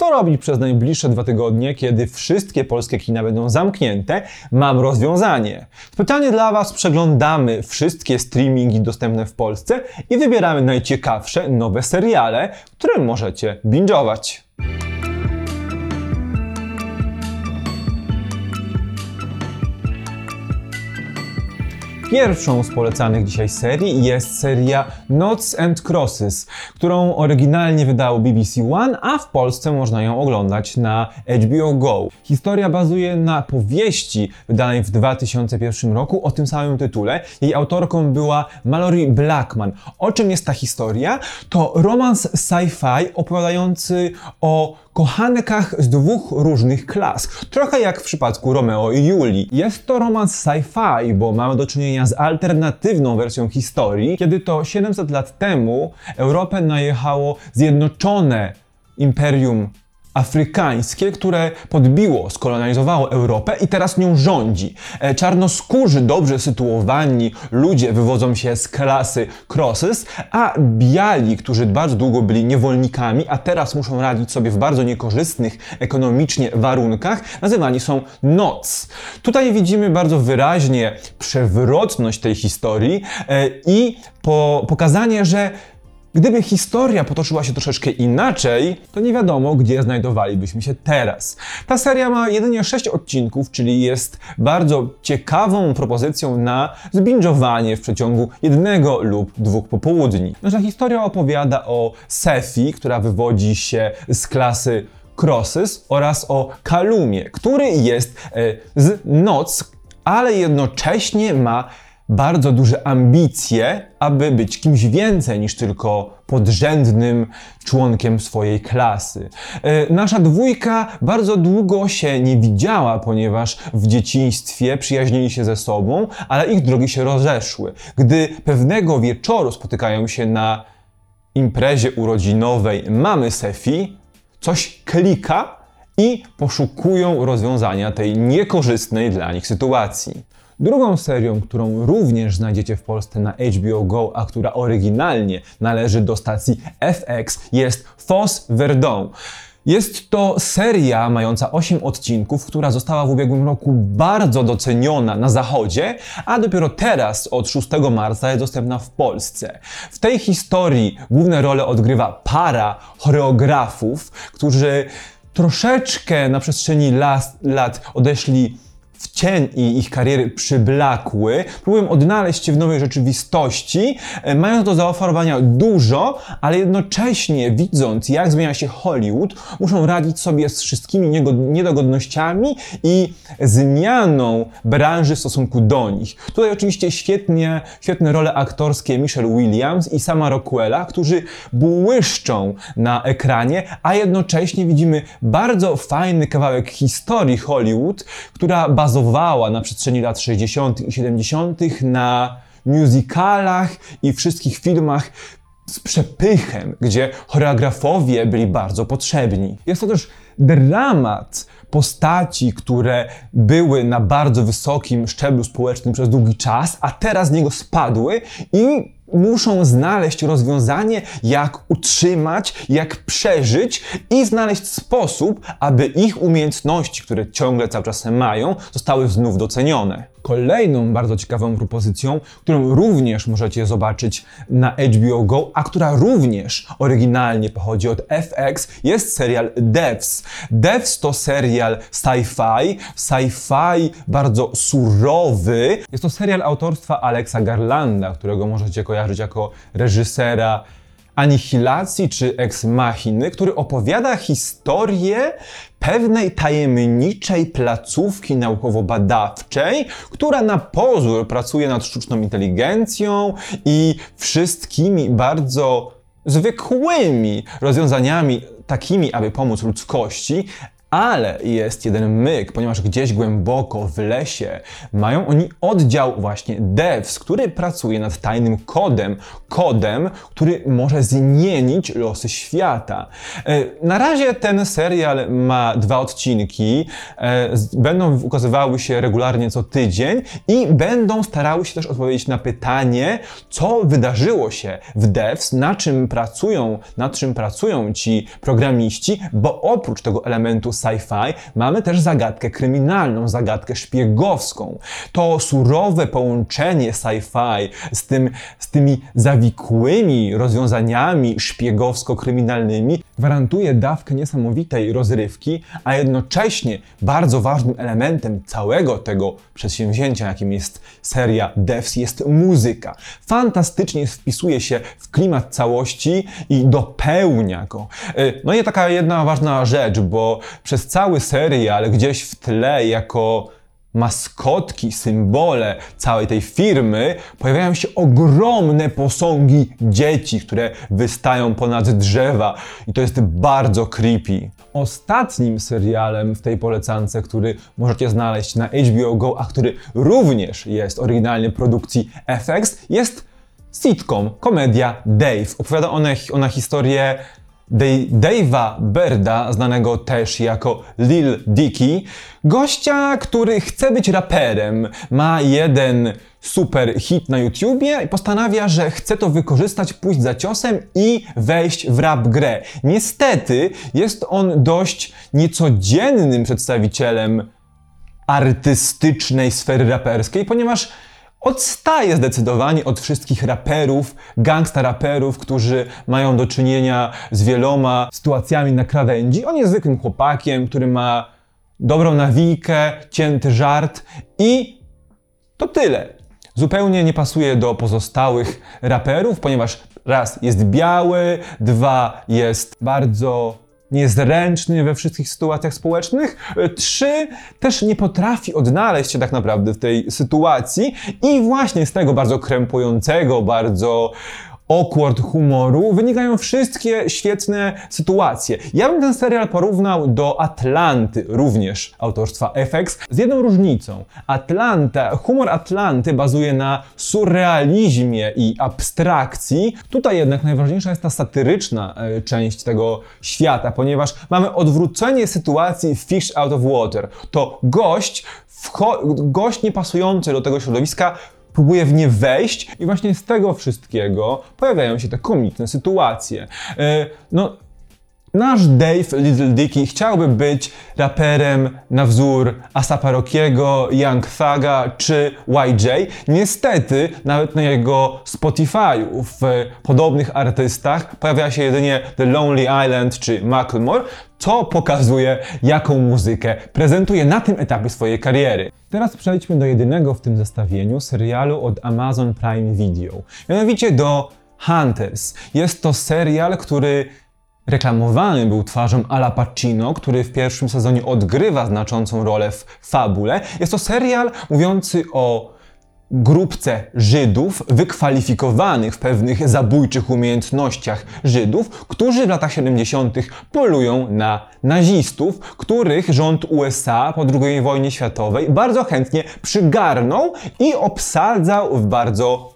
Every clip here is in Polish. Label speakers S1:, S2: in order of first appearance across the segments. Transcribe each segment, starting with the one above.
S1: Co robić przez najbliższe dwa tygodnie, kiedy wszystkie polskie kina będą zamknięte? Mam rozwiązanie. Specjalnie dla Was przeglądamy wszystkie streamingi dostępne w Polsce i wybieramy najciekawsze nowe seriale, które możecie binge'ować. Pierwszą z polecanych dzisiaj serii jest seria Notes and Crosses, którą oryginalnie wydało BBC One, a w Polsce można ją oglądać na HBO Go. Historia bazuje na powieści wydanej w 2001 roku o tym samym tytule. Jej autorką była Mallory Blackman. O czym jest ta historia? To romans sci-fi opowiadający o kochankach z dwóch różnych klas. Trochę jak w przypadku Romeo i Julii. Jest to romans sci-fi, bo mamy do czynienia z alternatywną wersją historii, kiedy to 700 lat temu Europę najechało zjednoczone imperium afrykańskie, które podbiło, skolonizowało Europę i teraz nią rządzi. E, czarnoskórzy, dobrze sytuowani ludzie wywodzą się z klasy crosses, a biali, którzy bardzo długo byli niewolnikami, a teraz muszą radzić sobie w bardzo niekorzystnych ekonomicznie warunkach, nazywani są noc. Tutaj widzimy bardzo wyraźnie przewrotność tej historii e, i po, pokazanie, że Gdyby historia potoczyła się troszeczkę inaczej, to nie wiadomo, gdzie znajdowalibyśmy się teraz. Ta seria ma jedynie 6 odcinków, czyli jest bardzo ciekawą propozycją na zbingowanie w przeciągu jednego lub dwóch popołudni. Nasza historia opowiada o Sefi, która wywodzi się z klasy Crosses oraz o Kalumie, który jest e, z Noc, ale jednocześnie ma bardzo duże ambicje, aby być kimś więcej niż tylko podrzędnym członkiem swojej klasy. E, nasza dwójka bardzo długo się nie widziała, ponieważ w dzieciństwie przyjaźnili się ze sobą, ale ich drogi się rozeszły. Gdy pewnego wieczoru spotykają się na imprezie urodzinowej mamy Sefi, coś klika i poszukują rozwiązania tej niekorzystnej dla nich sytuacji. Drugą serią, którą również znajdziecie w Polsce na HBO Go, a która oryginalnie należy do stacji FX, jest Foss Verdon. Jest to seria mająca 8 odcinków, która została w ubiegłym roku bardzo doceniona na zachodzie, a dopiero teraz, od 6 marca, jest dostępna w Polsce. W tej historii główne role odgrywa para choreografów, którzy troszeczkę na przestrzeni lat, lat odeszli w cień i ich kariery przyblakły, próbują odnaleźć się w nowej rzeczywistości, e, mając do zaoferowania dużo, ale jednocześnie widząc, jak zmienia się Hollywood, muszą radzić sobie z wszystkimi niedogodnościami i zmianą branży w stosunku do nich. Tutaj oczywiście świetnie, świetne role aktorskie Michelle Williams i sama Rockwella, którzy błyszczą na ekranie, a jednocześnie widzimy bardzo fajny kawałek historii Hollywood, która bazuje bazowała na przestrzeni lat 60. i 70. na musicalach i wszystkich filmach z przepychem, gdzie choreografowie byli bardzo potrzebni. Jest to też dramat postaci, które były na bardzo wysokim szczeblu społecznym przez długi czas, a teraz z niego spadły i muszą znaleźć rozwiązanie, jak utrzymać, jak przeżyć i znaleźć sposób, aby ich umiejętności, które ciągle cały czas mają, zostały znów docenione. Kolejną bardzo ciekawą propozycją, którą również możecie zobaczyć na HBO Go, a która również oryginalnie pochodzi od FX, jest serial Devs. Devs to serial sci-fi, sci-fi bardzo surowy. Jest to serial autorstwa Alexa Garlanda, którego możecie kojarzyć jako reżysera Anihilacji czy Ex Machiny, który opowiada historię pewnej tajemniczej placówki naukowo-badawczej, która na pozór pracuje nad sztuczną inteligencją i wszystkimi bardzo zwykłymi rozwiązaniami, takimi, aby pomóc ludzkości, Ale jest jeden myk, ponieważ gdzieś głęboko w lesie mają oni oddział właśnie devs, który pracuje nad tajnym kodem, kodem, który może zmienić losy świata. E, na razie ten serial ma dwa odcinki, e, będą ukazywały się regularnie co tydzień i będą starały się też odpowiedzieć na pytanie, co wydarzyło się w devs, na czym pracują, nad czym pracują ci programiści, bo oprócz tego elementu sci-fi mamy też zagadkę kryminalną, zagadkę szpiegowską. To surowe połączenie sci-fi z, tym, z tymi zawikłymi rozwiązaniami szpiegowsko-kryminalnymi gwarantuje dawkę niesamowitej rozrywki, a jednocześnie bardzo ważnym elementem całego tego przedsięwzięcia, jakim jest seria Devs, jest muzyka. Fantastycznie wpisuje się w klimat całości i dopełnia go. E, no i taka jedna ważna rzecz, bo przez cały serial gdzieś w tle jako maskotki, symbole całej tej firmy, pojawiają się ogromne posągi dzieci, które wystają ponad drzewa i to jest bardzo creepy. Ostatnim serialem w tej polecance, który możecie znaleźć na HBO Go, a który również jest oryginalnie produkcji FX, jest sitcom, komedia Dave. Opowiada ona, ona historię Dave'a Berda, znanego też jako Lil Dicky, gościa, który chce być raperem, ma jeden super hit na YouTubie i postanawia, że chce to wykorzystać, pójść za ciosem i wejść w rap grę. Niestety jest on dość niecodziennym przedstawicielem artystycznej sfery raperskiej, ponieważ odstaje zdecydowanie od wszystkich raperów, gangsta raperów, którzy mają do czynienia z wieloma sytuacjami na krawędzi. On jest zwykłym chłopakiem, który ma dobrą nawijkę, cięty żart i to tyle. Zupełnie nie pasuje do pozostałych raperów, ponieważ raz jest biały, dwa jest bardzo niezręczny we wszystkich sytuacjach społecznych. E, trzy, też nie potrafi odnaleźć się tak naprawdę w tej sytuacji i właśnie z tego bardzo krępującego, bardzo awkward humoru wynikają wszystkie świetne sytuacje. Ja bym ten serial porównał do Atlanty, również autorstwa FX, z jedną różnicą. Atlanta, humor Atlanty bazuje na surrealizmie i abstrakcji. Tutaj jednak najważniejsza jest ta satyryczna e, część tego świata, ponieważ mamy odwrócenie sytuacji fish out of water. To gość, gość niepasujący do tego środowiska próbuje w nie wejść i właśnie z tego wszystkiego pojawiają się te komiczne sytuacje. E, no, Nasz Dave Little Dicky chciałby być raperem na wzór Asapa Rockiego, Young Thuga czy YJ. Niestety, nawet na jego Spotify'u w podobnych artystach pojawia się jedynie The Lonely Island czy Macklemore, co pokazuje, jaką muzykę prezentuje na tym etapie swojej kariery. Teraz przejdźmy do jedynego w tym zestawieniu serialu od Amazon Prime Video. Mianowicie do Hunters. Jest to serial, który reklamowany był twarzą Ala Pacino, który w pierwszym sezonie odgrywa znaczącą rolę w fabule. Jest to serial mówiący o grupce Żydów wykwalifikowanych w pewnych zabójczych umiejętnościach Żydów, którzy w latach 70. polują na nazistów, których rząd USA po II wojnie światowej bardzo chętnie przygarnął i obsadzał w bardzo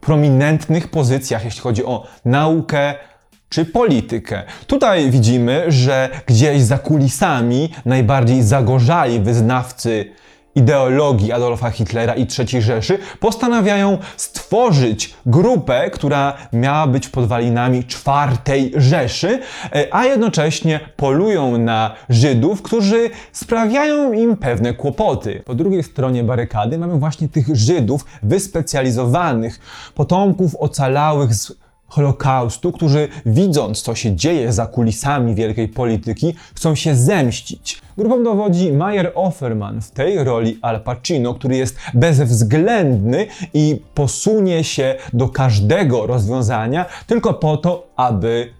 S1: prominentnych pozycjach, jeśli chodzi o naukę, czy politykę. Tutaj widzimy, że gdzieś za kulisami najbardziej zagorzali wyznawcy ideologii Adolfa Hitlera i III Rzeszy postanawiają stworzyć grupę, która miała być podwalinami czwartej Rzeszy, e, a jednocześnie polują na Żydów, którzy sprawiają im pewne kłopoty. Po drugiej stronie barykady mamy właśnie tych Żydów wyspecjalizowanych, potomków ocalałych z Holokaustu, którzy widząc, co się dzieje za kulisami wielkiej polityki, chcą się zemścić. Grupą dowodzi Mayer Offerman w tej roli Al Pacino, który jest bezwzględny i posunie się do każdego rozwiązania tylko po to, aby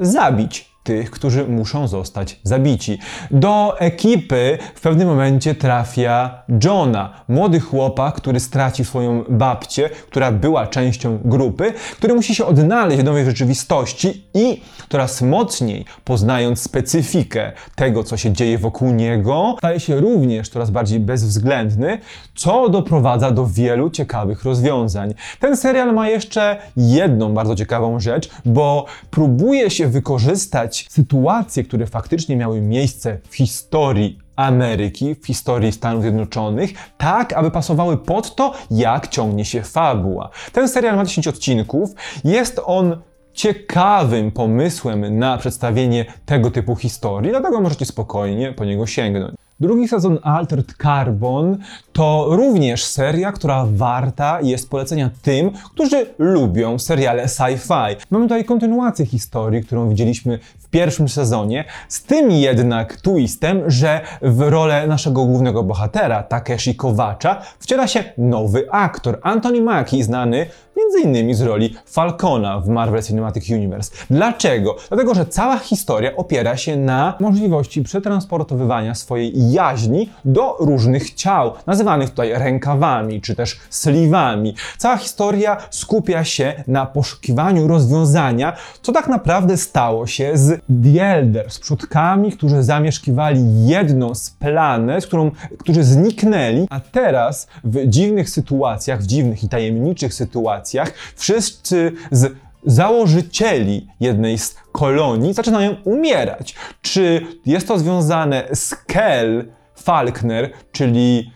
S1: zabić tych, którzy muszą zostać zabici. Do ekipy w pewnym momencie trafia Johna, młody chłopak, który straci swoją babcię, która była częścią grupy, który musi się odnaleźć w nowej rzeczywistości i coraz mocniej poznając specyfikę tego, co się dzieje wokół niego, staje się również coraz bardziej bezwzględny, co doprowadza do wielu ciekawych rozwiązań. Ten serial ma jeszcze jedną bardzo ciekawą rzecz, bo próbuje się wykorzystać sytuacje, które faktycznie miały miejsce w historii Ameryki, w historii Stanów Zjednoczonych, tak aby pasowały pod to, jak ciągnie się fabuła. Ten serial ma 10 odcinków, jest on ciekawym pomysłem na przedstawienie tego typu historii, dlatego możecie spokojnie po niego sięgnąć. Drugi sezon Altered Carbon to również seria, która warta jest polecenia tym, którzy lubią seriale sci-fi. Mamy tutaj kontynuację historii, którą widzieliśmy w pierwszym sezonie, z tym jednak twistem, że w rolę naszego głównego bohatera, Takeshi Kowacza, wciela się nowy aktor, Anthony Mackie, znany m.in. z roli Falcona w Marvel Cinematic Universe. Dlaczego? Dlatego, że cała historia opiera się na możliwości przetransportowywania swojej jaźni do różnych ciał, nazywanych tutaj rękawami czy też sliwami. Cała historia skupia się na poszukiwaniu rozwiązania, co tak naprawdę stało się z The Elder, z przodkami, którzy zamieszkiwali jedną z planet, którą, którzy zniknęli, a teraz w dziwnych sytuacjach, w dziwnych i tajemniczych sytuacjach, wszyscy z założycieli jednej z kolonii zaczynają umierać. Czy jest to związane z Kel Falkner, czyli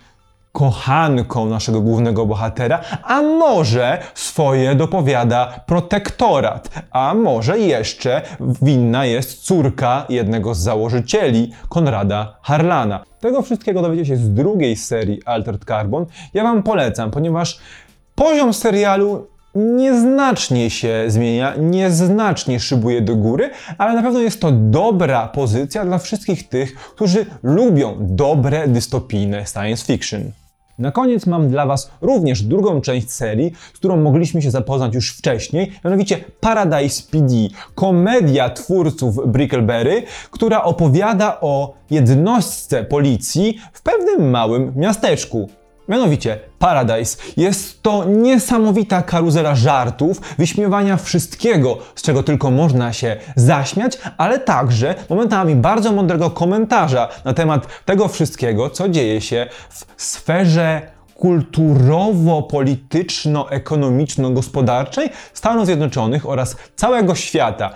S1: kochanką naszego głównego bohatera, a może swoje dopowiada protektorat, a może jeszcze winna jest córka jednego z założycieli, Konrada Harlana. Tego wszystkiego dowiecie się z drugiej serii Altered Carbon. Ja Wam polecam, ponieważ poziom serialu nieznacznie się zmienia, nieznacznie szybuje do góry, ale na pewno jest to dobra pozycja dla wszystkich tych, którzy lubią dobre dystopijne science fiction. Na koniec mam dla Was również drugą część serii, z którą mogliśmy się zapoznać już wcześniej, mianowicie Paradise PD, komedia twórców Brickleberry, która opowiada o jednostce policji w pewnym małym miasteczku. Mianowicie Paradise jest to niesamowita karuzela żartów, wyśmiewania wszystkiego, z czego tylko można się zaśmiać, ale także momentami bardzo mądrego komentarza na temat tego wszystkiego, co dzieje się w sferze kulturowo-polityczno-ekonomiczno-gospodarczej Stanów Zjednoczonych oraz całego świata.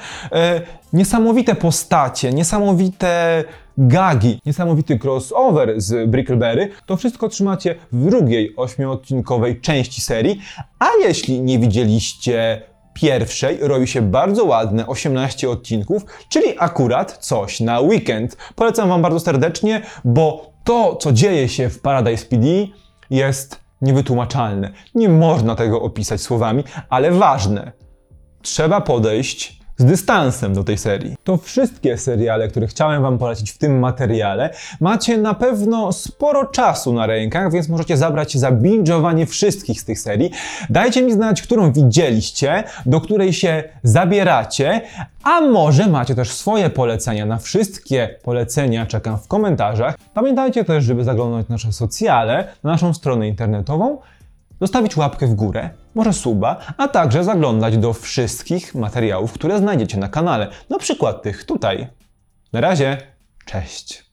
S1: Niesamowite postacie, niesamowite gagi, niesamowity crossover z Brickleberry, to wszystko trzymacie w drugiej ośmiodcinkowej części serii, a jeśli nie widzieliście pierwszej robi się bardzo ładne 18 odcinków, czyli akurat coś na weekend. Polecam Wam bardzo serdecznie, bo to, co dzieje się w Paradise PD jest niewytłumaczalne. Nie można tego opisać słowami, ale ważne. Trzeba podejść z dystansem do tej serii. To wszystkie seriale, które chciałem Wam polecić w tym materiale. Macie na pewno sporo czasu na rękach, więc możecie zabrać się za binge'owanie wszystkich z tych serii. Dajcie mi znać, którą widzieliście, do której się zabieracie, a może macie też swoje polecenia. Na wszystkie polecenia czekam w komentarzach. Pamiętajcie też, żeby zaglądać nasze socjale, na naszą stronę internetową zostawić łapkę w górę, może suba, a także zaglądać do wszystkich materiałów, które znajdziecie na kanale, na przykład tych tutaj. Na razie, cześć!